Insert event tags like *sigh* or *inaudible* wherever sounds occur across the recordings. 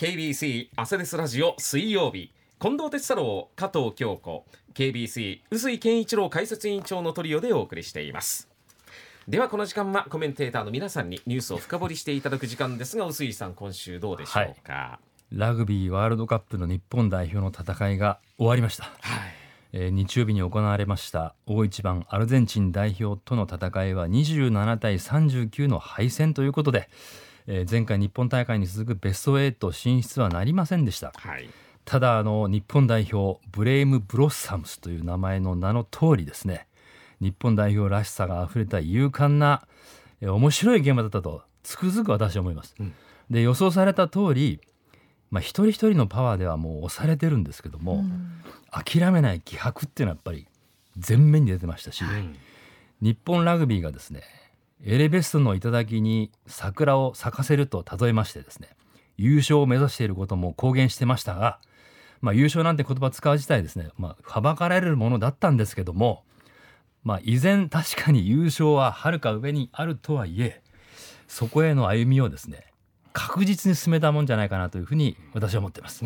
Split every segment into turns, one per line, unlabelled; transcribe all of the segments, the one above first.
KBC アセレスラジオ水曜日。近藤哲太郎加藤京子。KBC 臼井健一郎解説委員長のトリオでお送りしています。ではこの時間はコメンテーターの皆さんにニュースを深掘りしていただく時間ですが臼井さん今週どうでしょうか、はい、
ラグビーワールドカップの日本代表の戦いが終わりました、はい。えー、日曜日に行われました大一番アルゼンチン代表との戦いは27対39の敗戦ということで、えー、前回日本大会に続くベスト8進出はなりませんでした、はい、ただあの日本代表ブレイム・ブロッサムスという名前の名の通りですね。日本代表らしさがあふれた勇敢な、えー、面白いゲームだったとつくづく私は思います、うん、で予想された通りまあ、一人一人のパワーではもう押されてるんですけども、うん、諦めない気迫っていうのはやっぱり前面に出てましたし、はい、日本ラグビーがですねエレベストの頂に桜を咲かせると例えましてですね優勝を目指していることも公言してましたが、まあ、優勝なんて言葉使う自体ですね、まあ、はばかられるものだったんですけども、まあ、依然確かに優勝ははるか上にあるとはいえそこへの歩みをですね確実に進めたもんじゃないかなというふうに私は思っています。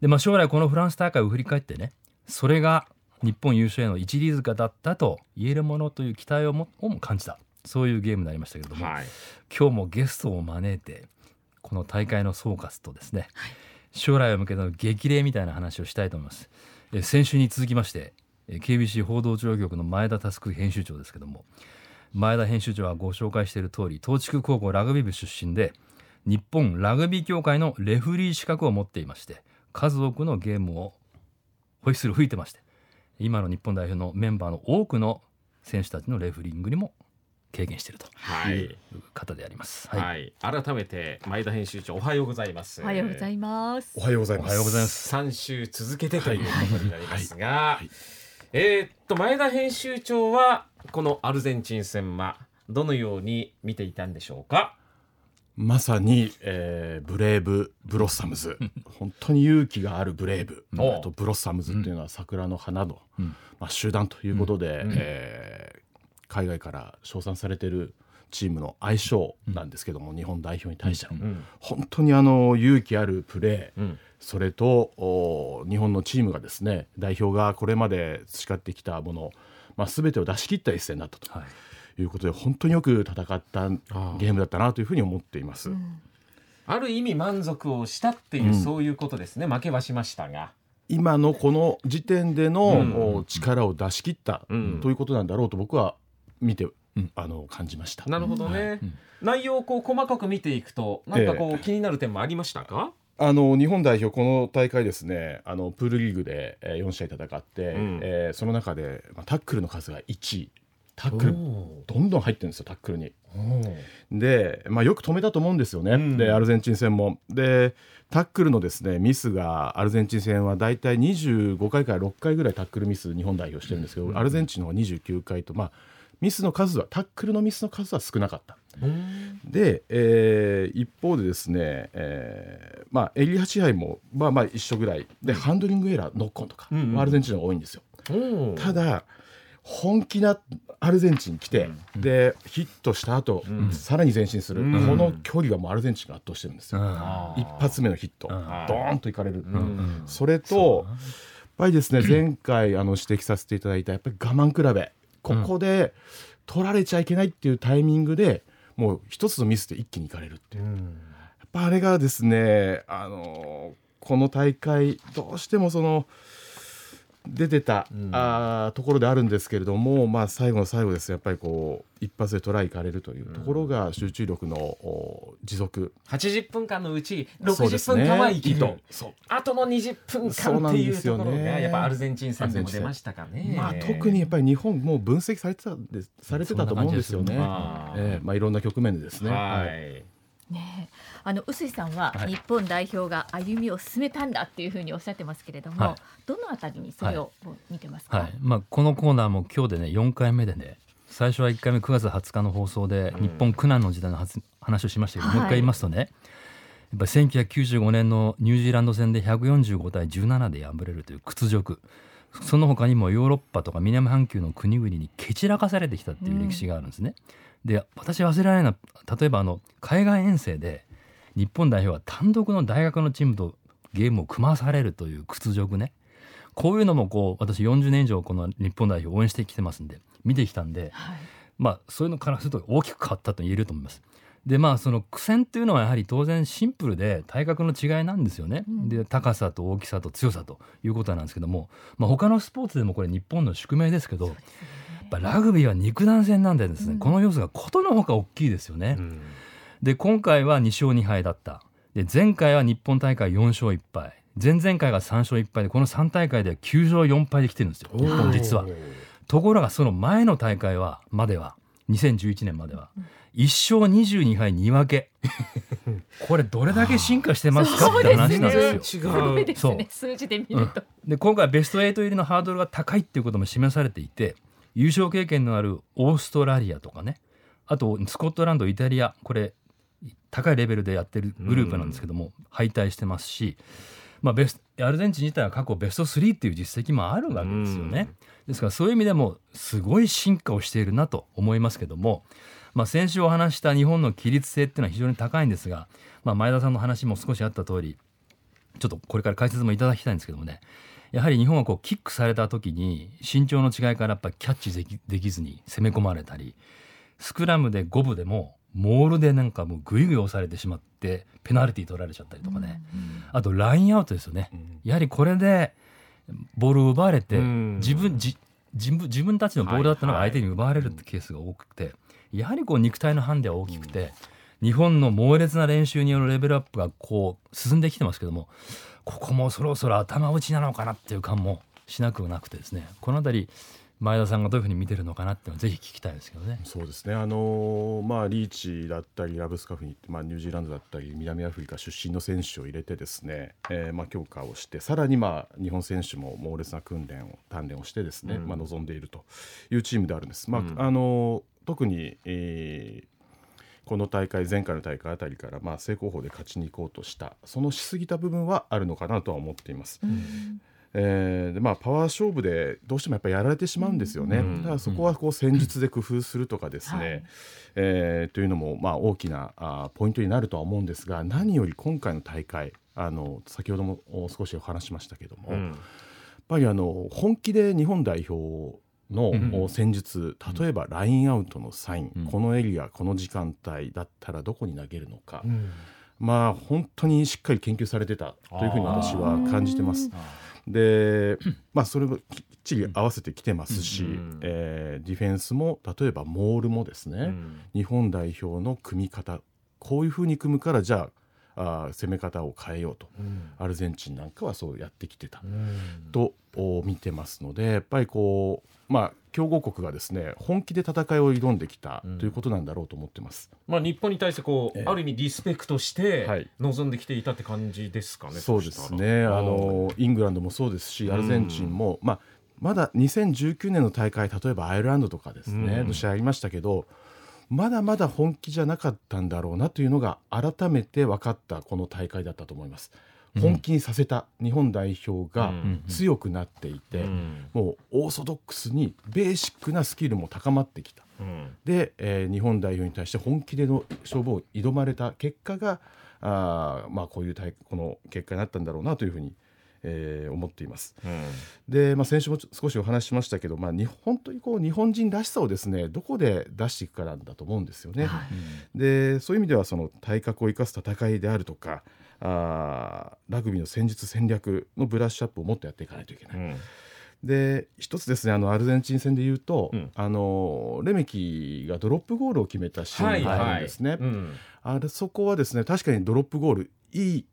でまあ、将来このフランス大会を振り返ってねそれが日本優勝への一里塚だったと言えるものという期待をもをも感じたそういうゲームになりましたけれども、はい、今日もゲストを招いてこの大会の総括とですね、はい、将来を向けての激励みたいな話をしたいと思います。え先週に続きまして KBC 報道庁局の前田佑編集長ですけども前田編集長はご紹介している通り東筑高校ラグビー部出身で日本ラグビー協会のレフリー資格を持っていまして数多くのゲームをホイッスル吹いてまして今の日本代表のメンバーの多くの選手たちのレフリングにも経験しているという方であります。
はい、はい、改めて前田編集長おはようございます。
おはようございます。
おはようございます。おはようございます。
三週続けてということになりますが、はい、えー、っと前田編集長はこのアルゼンチン戦はどのように見ていたんでしょうか？
まさに、えー、ブレイブ・ブロッサムズ本当に勇気があるブレイブ、あとブロッサムズっていうのは桜の花の、うん、まあ、集団ということで、うん、えー、海外から称賛されてるチームの相性なんですけども、うん、日本代表に対しての、本当にあの勇気あるプレー、それと日本のチームがですね代表がこれまで培ってきたもの、まあ、全てを出し切った一戦だったと。はい。いうことで本当によく戦ったゲームだったなというふうに思っています。
ある意味満足をしたっていう、うん、そういうことですね。負けはしましたが。
今のこの時点での、力を出し切った、ということなんだろうと僕は見て、あの感じました。
なるほどね、はい、内容をこう細かく見ていくと何かこう、気になる点もありましたか？
あの日本代表、この大会ですねあのプールリーグで4試合戦って、うん、えー、その中で、まあ、タックルの数が1位。タックルどんどん入ってるんですよタックルに。で、まあ、よく止めたと思うんですよね、うん、でアルゼンチン戦も。でタックルのですねミスがアルゼンチン戦は大体25回から6回ぐらいタックルミス日本代表してるんですけど、うん、アルゼンチンの方が29回と、まあ、ミスの数はタックルのミスの数は少なかった。で、えー、一方でですね、えーまあ、エリア支配もまあまあ一緒ぐらい。でハンドリングエラーノックオンとか、うんうん、アルゼンチンが多いんですよ。ただ本気なアルゼンチン来て、うん、でヒットした後、うん、さらに前進する、うん、この距離はもうアルゼンチンが圧倒してるんですよ、一発目のヒット、ドーンといかれる、それとやっぱりですね前回あの指摘させていただいたやっぱり我慢比べここで取られちゃいけないっていうタイミングでもう一つのミスで一気にいかれるっていう、やっぱあれがですねあのこの大会どうしてもその。出てた、うん、あところであるんですけれども、まあ、最後の最後ですやっぱりこう一発でトライいかれるというところが集中力の持続、
うん、80分間のうち60分間は生きと、ね、あとの20分間っていうところが、ね、やっぱアルゼンチン戦でも出ましたかね、
まあ、特にやっぱり日本もう分析されてたされてたと思うんですよね、えーまあ、いろんな局面でですね。はい、はい
ね、あの臼井さんは日本代表が歩みを進めたんだっていうふうにおっしゃってますけれども、はい、どのあたりにそれを見てますか、はい、
まあ、このコーナーも今日でね4回目でね最初は1回目9月20日の放送で日本苦難の時代の話をしましたけど、もう一回言いますとねやっぱり1995年のニュージーランド戦で145対17で敗れるという屈辱。その他にもヨーロッパとか南半球の国々に蹴散らかされてきたっていう歴史があるんですね。うん、で私忘れられないのは例えばあの海外遠征で日本代表は単独の大学のチームとゲームを組まされるという屈辱ね。こういうのもこう私40年以上この日本代表を応援してきてますんで見てきたんで、はい、まあそういうのからすると大きく変わったと言えると思います。でまあその苦戦っていうのはやはり当然シンプルで体格の違いなんですよね、うん、で高さと大きさと強さということなんですけども、まあ、他のスポーツでもこれ日本の宿命ですけど、ぱラグビーは肉弾戦なんでですね、うん、この要素がことのほか大きいですよね。うん、で今回は2勝2敗だった。で前回は日本大会4勝1敗。前々回が3勝1敗でこの3大会では9勝4敗できてるんですよ日本実は。ところがその前の大会はまでは。2011年までは。1勝22敗2分け。*laughs* これどれだけ進化してますか？って話なんですよ。
違う。そう。数字で見ると、
うん、で今回ベスト8入りのハードルが高いっていうことも示されていて優勝経験のあるオーストラリアとかね。あとスコットランドイタリア。これ高いレベルでやってるグループなんですけども、敗退してますし、まあ、ベスアルゼンチン自体は過去ベスト3っていう実績もあるわけですよね。ですからそういう意味でもすごい進化をしているなと思いますけども、まあ、先週お話した日本の規律性っていうのは非常に高いんですが、まあ、前田さんの話も少しあった通りちょっとこれから解説もいただきたいんですけどもねやはり日本はこうキックされた時に身長の違いからやっぱキャッチできできずに攻め込まれたりスクラムで五分でもモールでなんかもうグイグイ押されてしまってペナルティー取られちゃったりとかね、うんうん、あとラインアウトですよね、うん、やはりこれでボールを奪われて、自分自分自分たちのボールだったのが相手に奪われるってケースが多くて、やはりこう肉体のハンデは大きくて、日本の猛烈な練習によるレベルアップがこう進んできてますけどもここもそろそろ頭打ちなのかなっていう感もしなくなくてですねこの辺り前田さんがどういうふうに見てるのかなっていうのをぜひ聞きたいですけどね。
そうですね。あのまあリーチだったりラブスカフにまあニュージーランドだったり南アフリカ出身の選手を入れてですね、えー、まあ強化をしてさらにまあ日本選手も猛烈な訓練を鍛錬をしてですね、うん、まあ望んでいるというチームであるんです。まあ、うん、あの特に、えーこの大会前回の大会あたりからまあ正攻法で勝ちに行こうとしたそのしすぎた部分はあるのかなとは思っています。うん。えーでまあ、パワー勝負でどうしてもやっぱりやられてしまうんですよね、うん、だからそこはこう戦術で工夫するとかですね、うん、えー、というのもまあ大きなあポイントになるとは思うんですが何より今回の大会あの先ほども少しお話しましたけども、うん、やっぱりあの本気で日本代表の戦術、例えばラインアウトのサイン、このエリアこの時間帯だったらどこに投げるのか、まあ本当にしっかり研究されてたというふうに私は感じてます。で、*clears throat* まあ、それもきっちり合わせてきてますし、うん、えー、ディフェンスも例えばモールもですね、うん、日本代表の組み方。こういうふうに組むからじゃああ攻め方を変えようと、うん、アルゼンチンなんかはそうやってきてた、と見てますのでやっぱりこうまあ強豪国がですね本気で戦いを挑んできたということなんだろうと思ってます。
まあ日本に対してこう、えー、ある意味リスペクトして臨んできていたって感じですかね。
そうですね。あのイングランドもそうですし、アルゼンチンも、まあまだ2019年の大会例えばアイルランドとかですね、の試合ありましたけど。まだまだ本気じゃなかったんだろうなというのが改めて分かったこの大会だったと思います。本気にさせた日本代表が強くなっていて、もうオーソドックスにベーシックなスキルも高まってきた、で、えー、日本代表に対して本気での勝負を挑まれた結果があ、まあ、こういうこの結果になったんだろうなというふうにえー、思っています。うん、で、まあ、先週も少しお話ししましたけど、まあ、日本当にこう日本人らしさをですねどこで出していくかなんだと思うんですよね。はい、でそういう意味ではその体格を生かす戦いであるとかあラグビーの戦術戦略のブラッシュアップをもっとやっていかないといけない。うんで一つですねあのアルゼンチン戦でいうと、うん、あのレメキがドロップゴールを決めたシーンがあるんですね。あれそこはですね確かにドロップゴールいい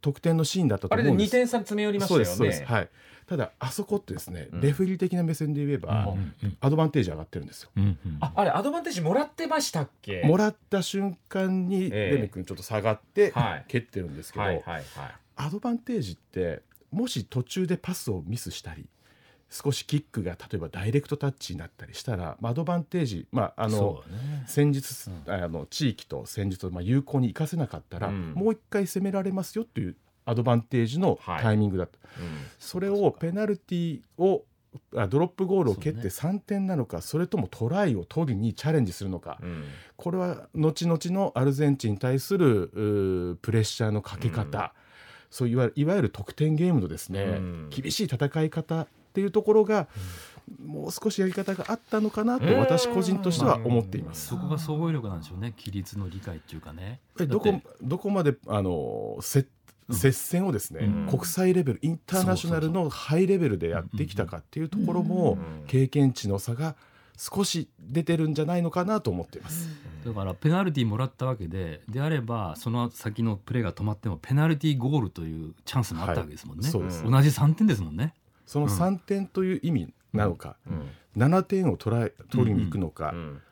得点のシーンだったと思うんです。あれで2
点差詰め寄りましたよね。
はい。ただあそこってですね、うん、レフェリー的な目線で言えば、うん、アドバンテージ上がってるんですよ、うん、
ああれアドバンテージもらってましたっけ？
もらった瞬間にレミ君ちょっと下がって蹴ってるんですけど、はいはいはいはい、アドバンテージってもし途中でパスをミスしたり少しキックが例えばダイレクトタッチになったりしたら、まあ、アドバンテージ、まああの、ね、戦術、あの地域と戦術をまあ有効に生かせなかったら、うん、もう一回攻められますよというアドバンテージのタイミングだと、はいうん、それをペナルティーをあドロップゴールを蹴って3点なのかそ,、れともトライを取りにチャレンジするのか、うん、これは後々のアルゼンチンに対するプレッシャーのかけ方、うん、そういわいわゆる得点ゲームのですね、うん、厳しい戦い方っていうところが、もう少しやり方があったのかなと私個人としては思っています。
そこが総合力なんでしょうね。規律の理解っていうかね。
どこどこまであの接接戦をですね、うん、国際レベルインターナショナルのハイレベルでやってきたかっていうところも経験値の差が少し出てるんじゃないのかなと思っています。
だからペナルティーもらったわけでであればその先のプレーが止まってもペナルティーゴールというチャンスもあったわけですもんね、はい、同じ3点ですもんね
その3点という意味なのか、うん、7点を取ら取りに行くのか、うん。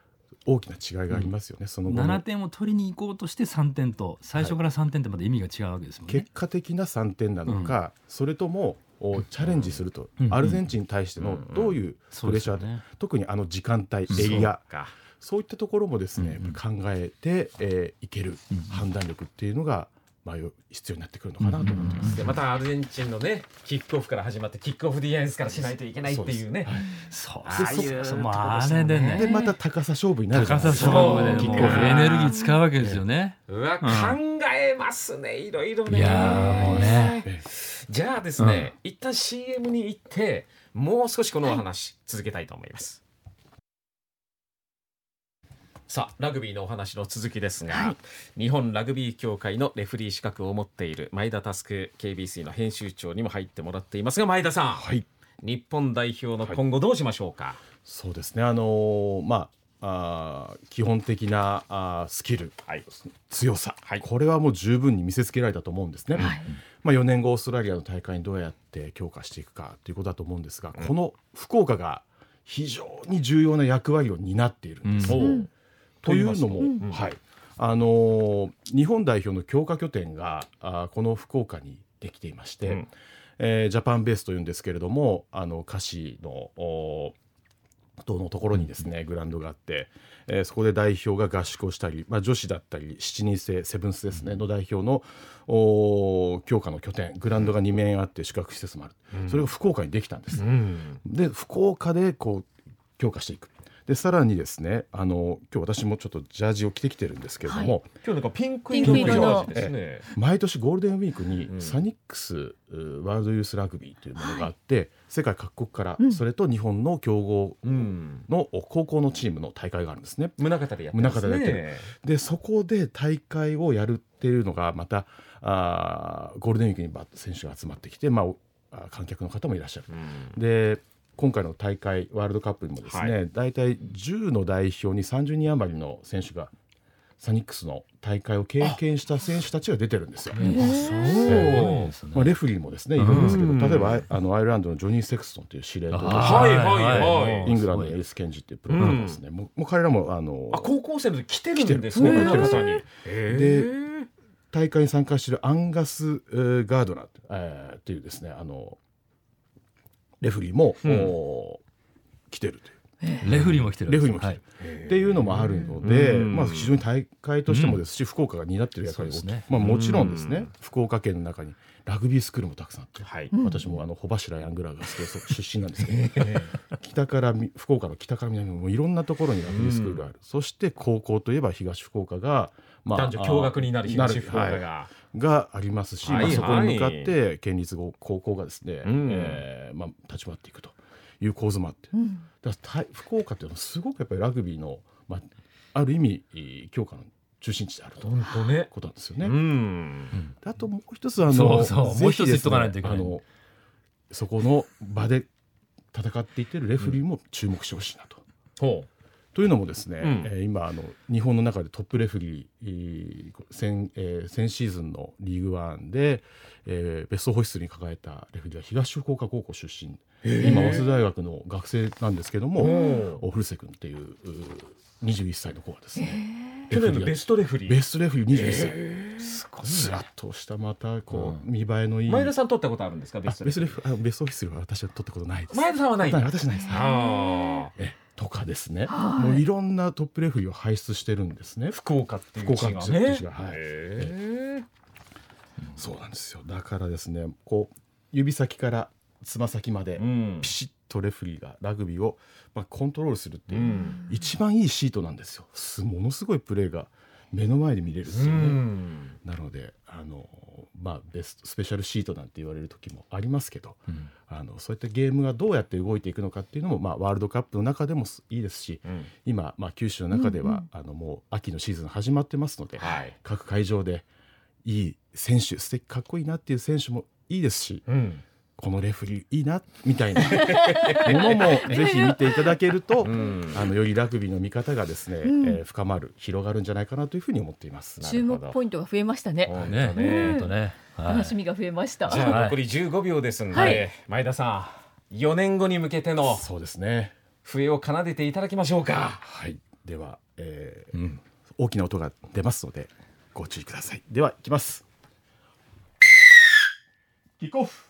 大きな違いがありますよね、うん、
その7点を取りに行こうとして3点と最初から3点ってまだ意味が違うわけですもんね、
はい、結果的な3点なのか、うん、それともチャレンジすると、うん、アルゼンチンに対してのどういうプレッシャー、ね、特にあの時間帯エリア。そういったところもですね、考えて、えー、いける判断力っていうのがまあ、必要になってくるのかなと思ってます、
でまたアルゼンチンのねキックオフから始まってキックオフディフェンスからしないといけないっていうね。
そうです。そうあれでね。
でまた高さ勝負になる
高さ勝負でキックオフ。エネルギー使うわけですよね。
うわ、考えますねいろいろね。
いやもうね。
じゃあですね、一旦 CM に行ってもう少しこのお話続けたいと思います、さあラグビーのお話の続きですが、はい、日本ラグビー協会のレフリー資格を持っている前田佑 KBC の編集長にも入ってもらっていますが前田さん、はい、日本代表の今後どうしましょうか、はい、
そうですね。あのー、まああ基本的なあスキル、はい、強さ、はい、これはもう十分に見せつけられたと思うんですね。はい、まあ、4年後オーストラリアの大会にどうやって強化していくかということだと思うんですが、うん、この福岡が非常に重要な役割を担っているんです。うんというのも、うん、はい。あのー、日本代表の強化拠点があこの福岡にできていまして、うん、えー、ジャパンベースというんですけれどもあの歌詞の等のところにですねグラウンドがあって、えー、そこで代表が合宿をしたり、まあ、女子だったり7人制セブンスですねの代表のお強化の拠点グラウンドが2面あって宿泊施設もある、うん、それが福岡にできたんです。うん、で福岡でこう強化していくでさらにですねあの今日私もちょっとジャージを着てきてるんですけれども、はい、
今日なんかピンク色の。ジャージですね。
毎年ゴールデンウィークにサニックス、うん、ワールドユースラグビーというものがあって、はい、世界各国から、うん、それと日本の強豪の高校のチームの大会があるんですね。
宗像でやってますね。でやってる。
でそこで大会をやるっていうのがまたあゴールデンウィークに選手が集まってきて、まあ、観客の方もいらっしゃる。うん、で今回の大会ワールドカップにもですね、はい、大体10の代表に30人余りの選手がサニックスの大会を経験した選手たちが出てるんですよ。まあ、レフリーもですねいるんですけど、例えばあのアイルランドのジョニー・セクストンという司令塔
はいはいはい、
イングランドのエース・ケンジっていうプログラムですね、もう彼らもあの
あ高校生の時来てるんですね
で大会に参加しているアンガス・ガードナーっていうですねあのレフリーも、うん、来てるという。
レフリーも来てる
レフリーも来てる、はい、っていうのもあるので、まあ、非常に大会としてもですし、福岡が担ってる役割、ね、まあ、もちろんですね、福岡県の中にラグビースクールもたくさんあって、はい、私もあの穂柱ヤングラーが出身なんですけど *laughs* 北から福岡の北から南もいろんなところにラグビースクールがある、そして高校といえば東福岡が、
まあ、男女共学になる東福岡が。はい
がありますし、はいはい、まあ、そこに向かって県立高校がですね、うん、えー、まあ、立ち回っていくという構図もあって、うん、だから福岡っていうのはすごくやっぱりラグビーの、まあ、ある意味強化の中心地であるということなんですよね。うん、あともう一つあの
そうそう。もう一つ言っとかないといけない。あの
そこの場で戦っていってるレフリーも注目してほしいなと。ほうというのもですね、うん、えー、今あの日本の中でトップレフリー先,、えー、先シーズンのリーグワンで、えー、ベストホイッスルに抱えたレフリーは東福岡高校出身。今早稲田大学の学生なんですけども古瀬君っていう21歳の子がですね
去年のベストレフリー。
ベストレフリー21歳。すごいスラッとしたまたこう、見栄えのいい。
前田さん取ったことあるんですかベストレ
フリー。ベストオフィスルは私は取ったことないです。
前田さんはない
私ないです。あえとかですね、はい、もういろんなトップレフリーを輩出してるんですね。
福岡っていう
地がね。福岡はい、そうなんですよ。だからですねこう指先からつま先までピシッとレフリーがラグビーを、まあ、コントロールするっていう、一番いいシートなんですよ。ものすごいプレーが目の前で見れるんですよね。なのであの、まあ、ベストスペシャルシートなんて言われる時もありますけど、うん、あのそういったゲームがどうやって動いていくのかっていうのも、まあ、ワールドカップの中でもいいですし、うん、今、まあ、九州の中では、うんうん、あのもう秋のシーズン始まってますので、はい、各会場でいい選手素敵かっこいいなっていう選手もいいですし、うん、このレフリーいいなみたいな。*laughs* ものもぜひ見ていただけると、うん、あのよりラグビーの見方がですね、うん、えー、深まる広がるんじゃないかなというふうに思っています。
注目ポイントが増えましたね。
ね。ね。ね、
楽しみが増えました。
じゃあ残り15秒ですんで、はい、前田さん4年後に向けての
そうですね。
笛を奏でていただきましょうか。
はい。では、えー、うん、大きな音が出ますのでご注意ください。ではいきます。キックオフ